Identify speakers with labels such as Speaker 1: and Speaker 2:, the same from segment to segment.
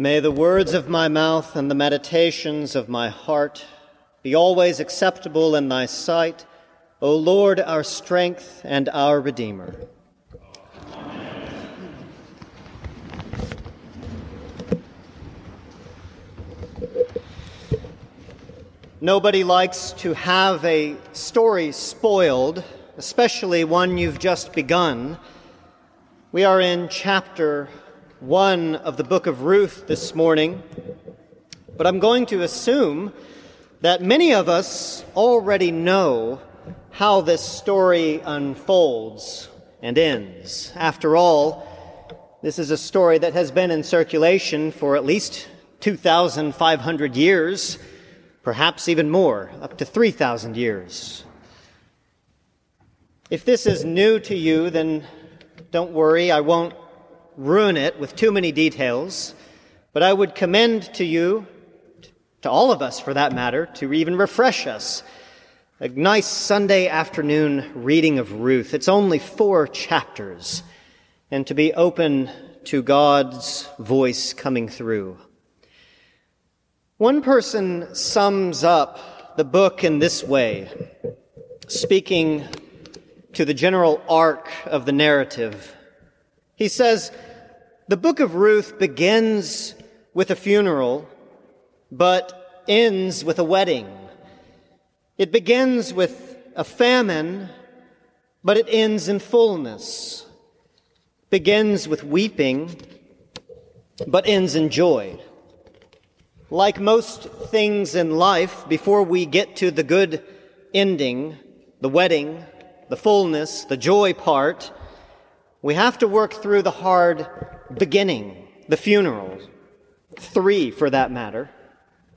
Speaker 1: May the words of my mouth and the meditations of my heart be always acceptable in thy sight, O Lord, our strength and our Redeemer. Nobody likes to have a story spoiled, especially one you've just begun. We are in chapter 1 of the book of Ruth this morning, but I'm going to assume that many of us already know how this story unfolds and ends. After all, this is a story that has been in circulation for at least 2,500 years perhaps even more, up to 3,000 years. If this is new to you, then don't worry, I won't ruin it with too many details, but I would commend to you, to all of us for that matter, to even refresh us. A nice Sunday afternoon reading of Ruth. It's only four chapters, and to be open to God's voice coming through. One person sums up the book in this way, speaking to the general arc of the narrative. He says, The book of Ruth begins with a funeral, but ends with a wedding. It begins with a famine, but it ends in fullness. Begins with weeping, but ends in joy. Like most things in life, before we get to the good ending, the wedding, the fullness, the joy part, we have to work through the hard beginning, the funeral. Three, for that matter,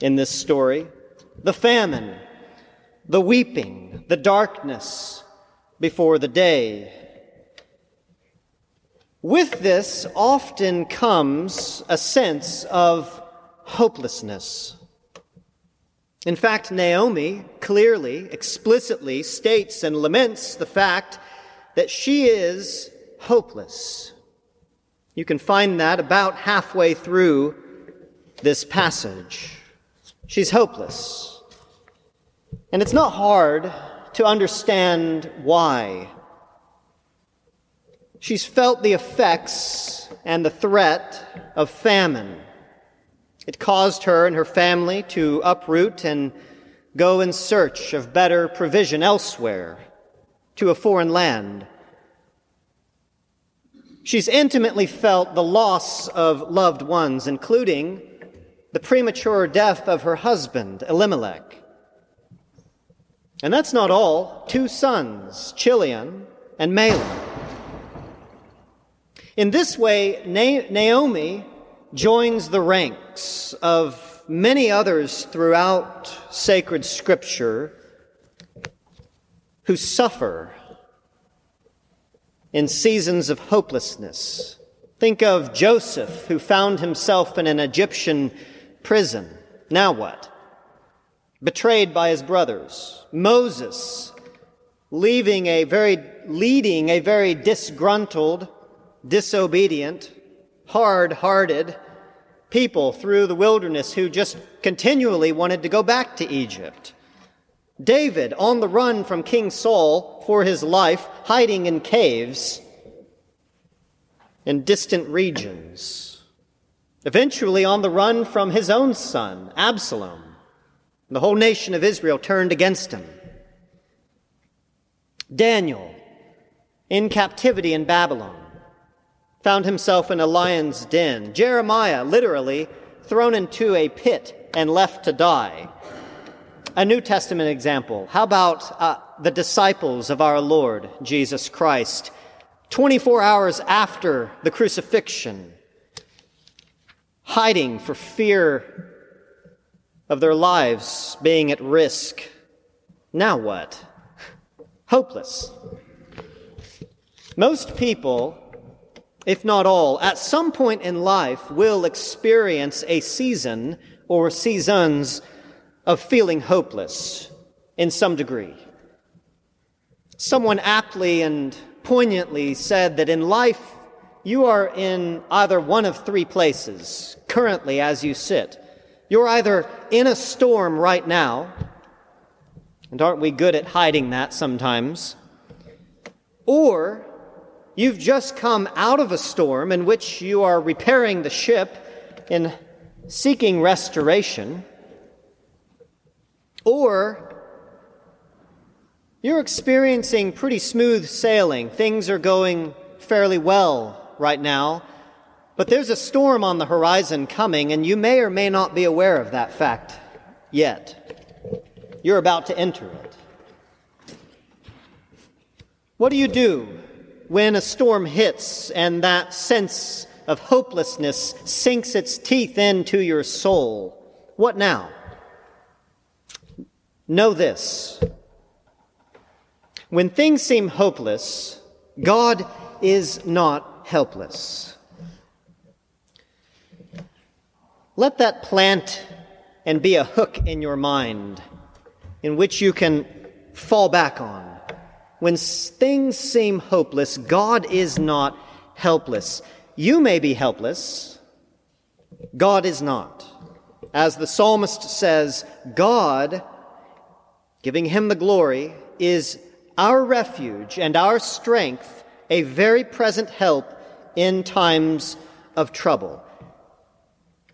Speaker 1: in this story. The famine, the weeping, the darkness before the day. With this often comes a sense of hopelessness. In fact, Naomi clearly, explicitly states and laments the fact that she is hopeless. You can find that about halfway through this passage. She's hopeless. And it's not hard to understand why. She's felt the effects and the threat of famine it caused her and her family to uproot and go in search of better provision elsewhere, to a foreign land. She's intimately felt the loss of loved ones, including the premature death of her husband, Elimelech. And that's not all. Two sons, Chilion and Mahlon. In this way, Naomi joins the ranks of many others throughout sacred scripture who suffer in seasons of hopelessness. Think of Joseph, who found himself in an Egyptian prison. Now what? Betrayed by his brothers. Moses, leaving a very, leading a very disgruntled, disobedient, hard hearted people through the wilderness who just continually wanted to go back to Egypt. David on the run from King Saul for his life, hiding in caves in distant regions. Eventually on the run from his own son, Absalom. The whole nation of Israel turned against him. Daniel in captivity in Babylon found himself in a lion's den. Jeremiah, literally, thrown into a pit and left to die. A New Testament example. How about uh, the disciples of our Lord Jesus Christ? 24 hours after the crucifixion, hiding for fear of their lives being at risk. Now what? Hopeless. Most people if not all, at some point in life will experience a season or seasons of feeling hopeless in some degree. Someone aptly and poignantly said that in life, you are in either one of three places currently as you sit. You're either in a storm right now, and aren't we good at hiding that sometimes? Or you've just come out of a storm in which you are repairing the ship in seeking restoration. Or you're experiencing pretty smooth sailing. Things are going fairly well right now, but there's a storm on the horizon coming, and you may or may not be aware of that fact yet. You're about to enter it. What do you do when a storm hits and that sense of hopelessness sinks its teeth into your soul? What now? Know this. When things seem hopeless, God is not helpless. Let that plant and be a hook in your mind in which you can fall back on. When things seem hopeless, God is not helpless. You may be helpless, God is not. As the psalmist says, God, giving him the glory, is our refuge and our strength, a very present help in times of trouble.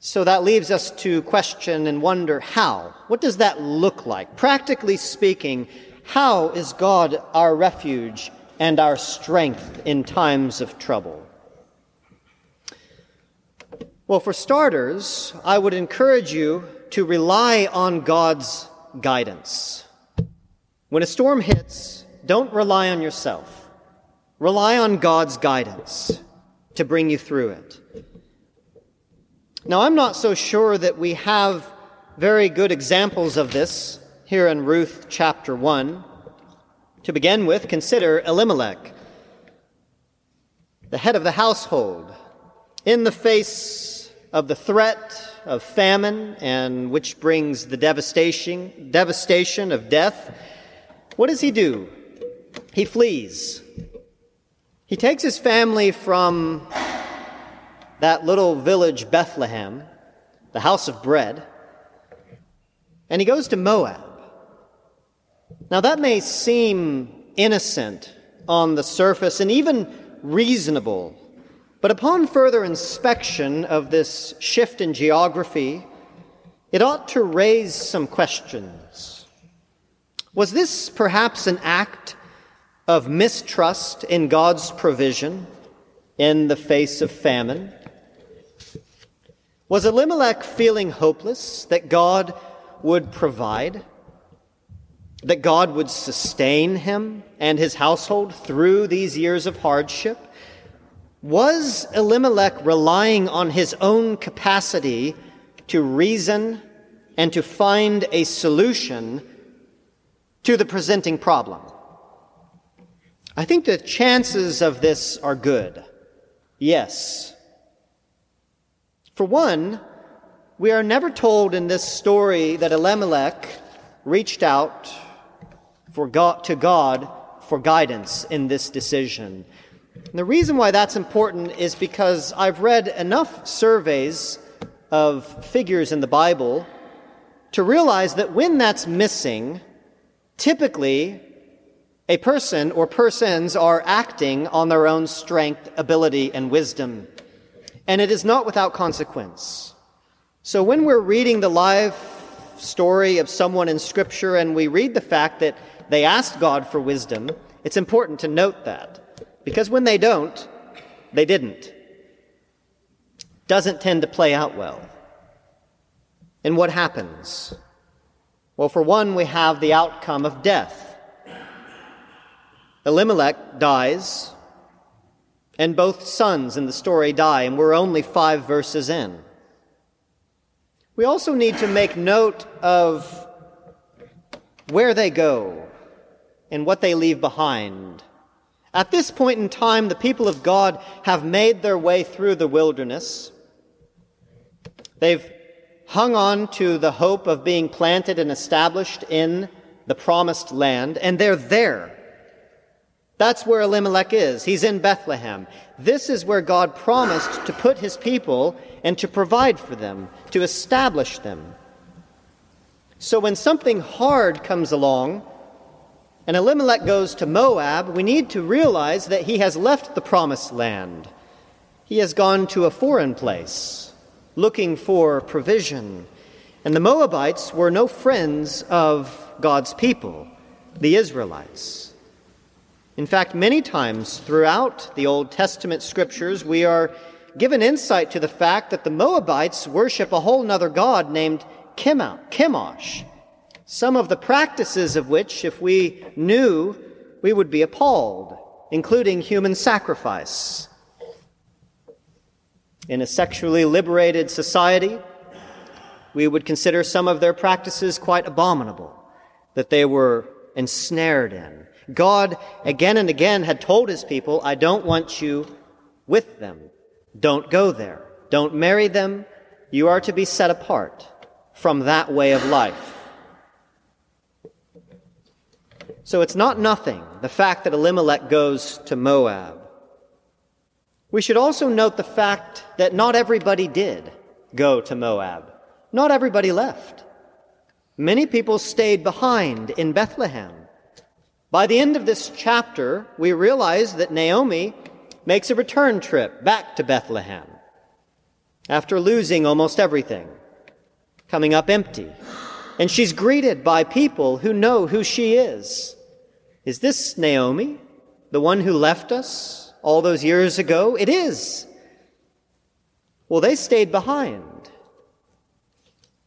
Speaker 1: So that leaves us to question and wonder how. What does that look like? Practically speaking, how is God our refuge and our strength in times of trouble? Well, for starters, I would encourage you to rely on God's guidance. When a storm hits, don't rely on yourself. Rely on God's guidance to bring you through it. Now, I'm not so sure that we have very good examples of this here in Ruth chapter 1. To begin with, consider Elimelech, the head of the household, in the face of the threat of famine and which brings the devastation, devastation of death. What does he do? He flees. He takes his family from that little village, Bethlehem, the house of bread, and he goes to Moab. Now, that may seem innocent on the surface and even reasonable, but upon further inspection of this shift in geography, it ought to raise some questions. Was this perhaps an act of mistrust in God's provision in the face of famine? Was Elimelech feeling hopeless that God would provide? That God would sustain him and his household through these years of hardship? Was Elimelech relying on his own capacity to reason and to find a solution to the presenting problem? I think the chances of this are good. Yes. For one, we are never told in this story that Elimelech reached out for God, to God for guidance in this decision. And the reason why that's important is because I've read enough surveys of figures in the Bible to realize that when that's missing, typically a person or persons are acting on their own strength, ability, and wisdom. And it is not without consequence. So when we're reading the life story of someone in Scripture and we read the fact that they asked God for wisdom, it's important to note that. Because when they don't, they didn't. Doesn't tend to play out well. And what happens? Well, for one, we have the outcome of death. Elimelech dies, and both sons in the story die, and we're only five verses in. We also need to make note of where they go and what they leave behind. At this point in time, the people of God have made their way through the wilderness. They've hung on to the hope of being planted and established in the promised land, and they're there. That's where Elimelech is. He's in Bethlehem. This is where God promised to put his people and to provide for them, to establish them. So when something hard comes along, and Elimelech goes to Moab, we need to realize that he has left the promised land. He has gone to a foreign place, looking for provision. And the Moabites were no friends of God's people, the Israelites. In fact, many times throughout the Old Testament scriptures, we are given insight to the fact that the Moabites worship a whole other god named Chemosh some of the practices of which, if we knew, we would be appalled, including human sacrifice. In a sexually liberated society, we would consider some of their practices quite abominable, that they were ensnared in. God, again and again, had told his people, I don't want you with them. Don't go there. Don't marry them. You are to be set apart from that way of life. So it's not nothing, the fact that Elimelech goes to Moab. We should also note the fact that not everybody did go to Moab. Not everybody left. Many people stayed behind in Bethlehem. By the end of this chapter, we realize that Naomi makes a return trip back to Bethlehem after losing almost everything, coming up empty. And she's greeted by people who know who she is. Is this Naomi, the one who left us all those years ago? It is. Well, they stayed behind,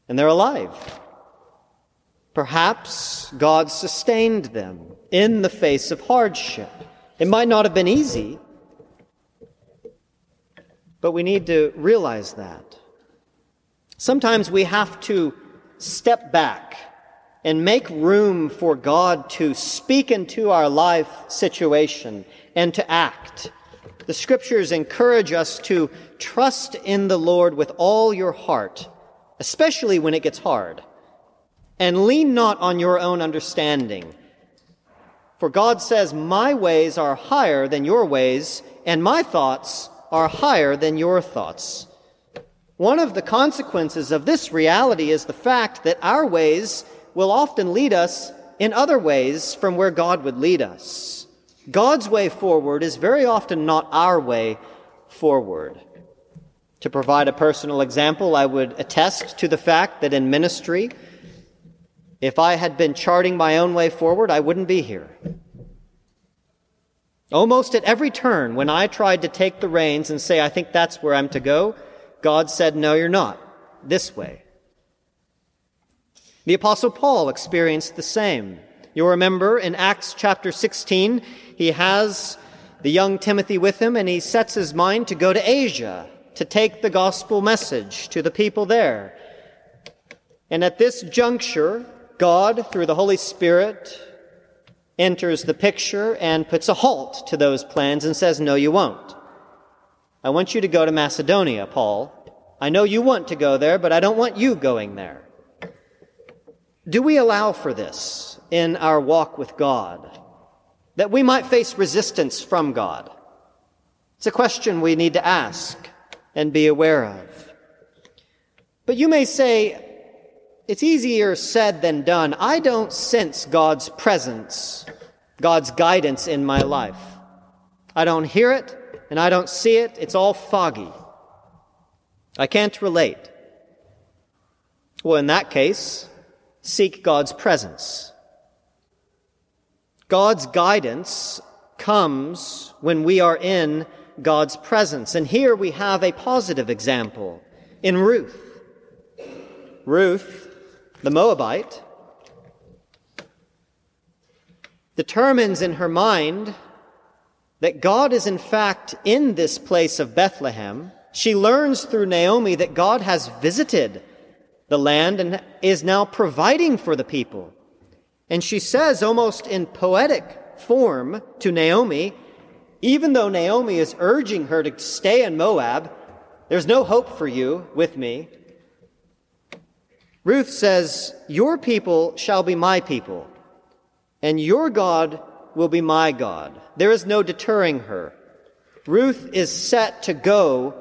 Speaker 1: and they're alive. Perhaps God sustained them in the face of hardship. It might not have been easy, but we need to realize that. Sometimes we have to step back and make room for God to speak into our life situation and to act. The scriptures encourage us to trust in the Lord with all your heart, especially when it gets hard, and lean not on your own understanding. For God says, My ways are higher than your ways, and my thoughts are higher than your thoughts. One of the consequences of this reality is the fact that our ways will often lead us in other ways from where God would lead us. God's way forward is very often not our way forward. To provide a personal example, I would attest to the fact that in ministry, if I had been charting my own way forward, I wouldn't be here. Almost at every turn, when I tried to take the reins and say, I think that's where I'm to go, God said, No, you're not. This way. The Apostle Paul experienced the same. You'll remember in Acts chapter 16, he has the young Timothy with him and he sets his mind to go to Asia to take the gospel message to the people there. And at this juncture, God, through the Holy Spirit, enters the picture and puts a halt to those plans and says, No, you won't. I want you to go to Macedonia, Paul. I know you want to go there, but I don't want you going there. Do we allow for this in our walk with God? That we might face resistance from God? It's a question we need to ask and be aware of. But you may say, it's easier said than done. I don't sense God's presence, God's guidance in my life. I don't hear it and I don't see it. It's all foggy. I can't relate. Well, in that case, seek God's presence. God's guidance comes when we are in God's presence. And here we have a positive example in Ruth. Ruth, the Moabite, determines in her mind that God is in fact in this place of Bethlehem. She learns through Naomi that God has visited the land and is now providing for the people. And she says, almost in poetic form, to Naomi, even though Naomi is urging her to stay in Moab, there's no hope for you with me. Ruth says, Your people shall be my people, and your God will be my God. There is no deterring her. Ruth is set to go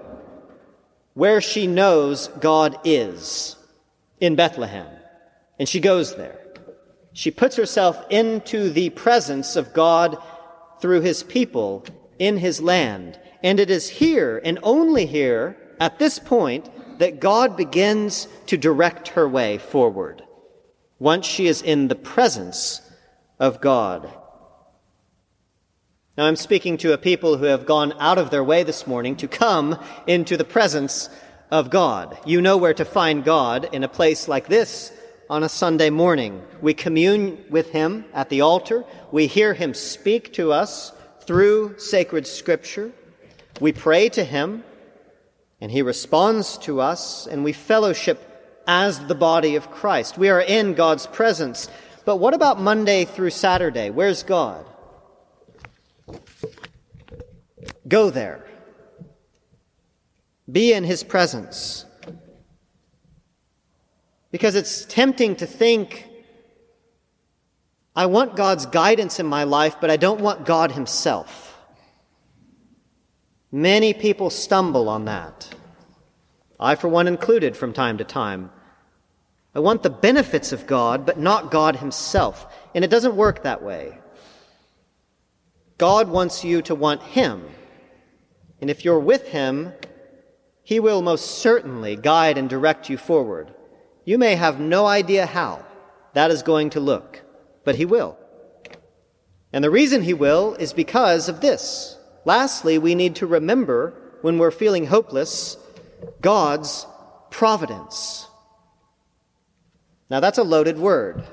Speaker 1: where she knows God is, in Bethlehem. And she goes there. She puts herself into the presence of God through his people in his land. And it is here and only here, at this point, that God begins to direct her way forward once she is in the presence of God. Now, I'm speaking to a people who have gone out of their way this morning to come into the presence of God. You know where to find God in a place like this on a Sunday morning. We commune with Him at the altar. We hear Him speak to us through sacred scripture. We pray to Him, and He responds to us, and we fellowship as the body of Christ. We are in God's presence. But what about Monday through Saturday? Where's God? Go there. Be in His presence. Because it's tempting to think, I want God's guidance in my life, but I don't want God Himself. Many people stumble on that. I, for one, included from time to time. I want the benefits of God, but not God Himself. And it doesn't work that way. God wants you to want Him. And if you're with Him, He will most certainly guide and direct you forward. You may have no idea how that is going to look, but He will. And the reason He will is because of this. Lastly, we need to remember when we're feeling hopeless God's providence. Now, that's a loaded word,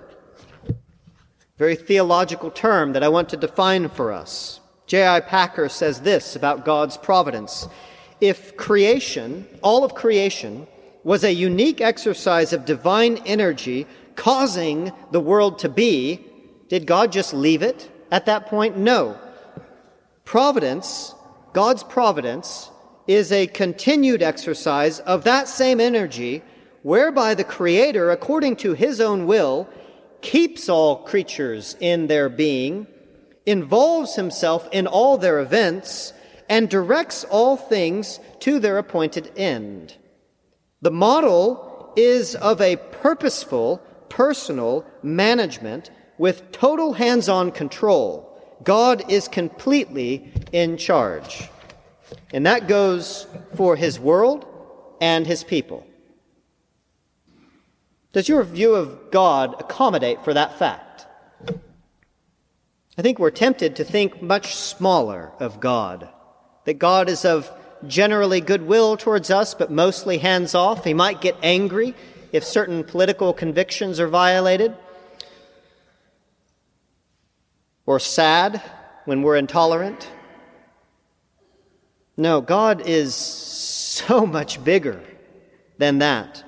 Speaker 1: very theological term that I want to define for us. J.I. Packer says this about God's providence. If creation, all of creation, was a unique exercise of divine energy causing the world to be, did God just leave it at that point? No. Providence, God's providence, is a continued exercise of that same energy whereby the Creator, according to His own will, keeps all creatures in their being, involves Himself in all their events, and directs all things to their appointed end. The model is of a purposeful, personal management with total hands on control God is completely in charge. And that goes for his world and his people. Does your view of God accommodate for that fact? I think we're tempted to think much smaller of God, that God is of generally goodwill towards us, but mostly hands off. He might get angry if certain political convictions are violated or sad when we're intolerant. No, God is so much bigger than that.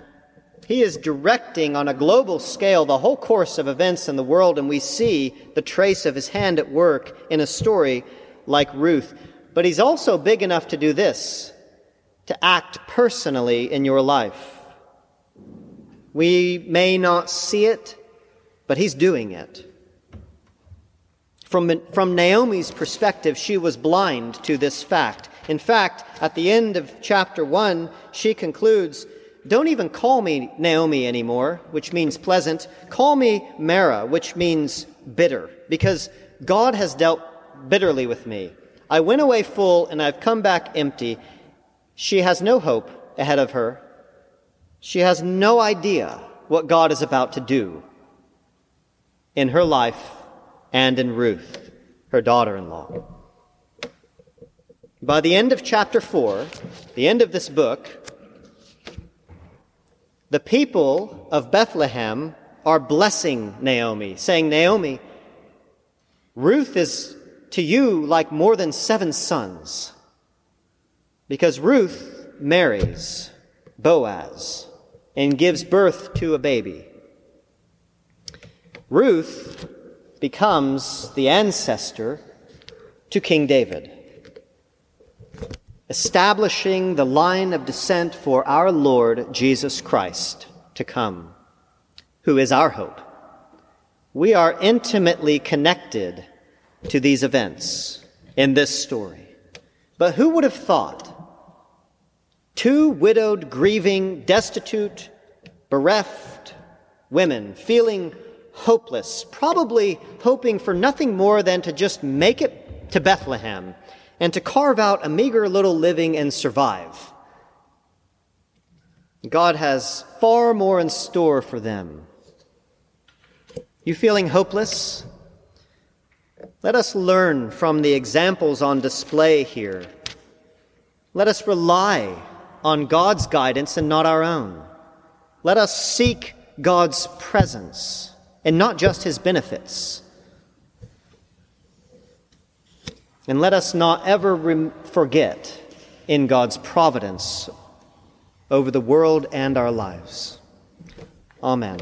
Speaker 1: He is directing on a global scale the whole course of events in the world, and we see the trace of his hand at work in a story like Ruth. But he's also big enough to do this to act personally in your life. We may not see it, but he's doing it. From, from Naomi's perspective, she was blind to this fact. In fact, at the end of chapter 1, she concludes, Don't even call me Naomi anymore, which means pleasant. Call me Mara, which means bitter, because God has dealt bitterly with me. I went away full and I've come back empty. She has no hope ahead of her. She has no idea what God is about to do in her life and in Ruth, her daughter in law. By the end of chapter 4, the end of this book, the people of Bethlehem are blessing Naomi, saying, Naomi, Ruth is to you like more than seven sons. Because Ruth marries Boaz and gives birth to a baby. Ruth becomes the ancestor to King David, establishing the line of descent for our Lord Jesus Christ to come, who is our hope. We are intimately connected to these events in this story. But who would have thought two widowed, grieving, destitute, bereft women feeling hopeless, probably hoping for nothing more than to just make it to Bethlehem and to carve out a meager little living and survive. God has far more in store for them. You feeling hopeless? Let us learn from the examples on display here. Let us rely on God's guidance and not our own. Let us seek God's presence and not just his benefits. And let us not ever forget in God's providence over the world and our lives. Amen.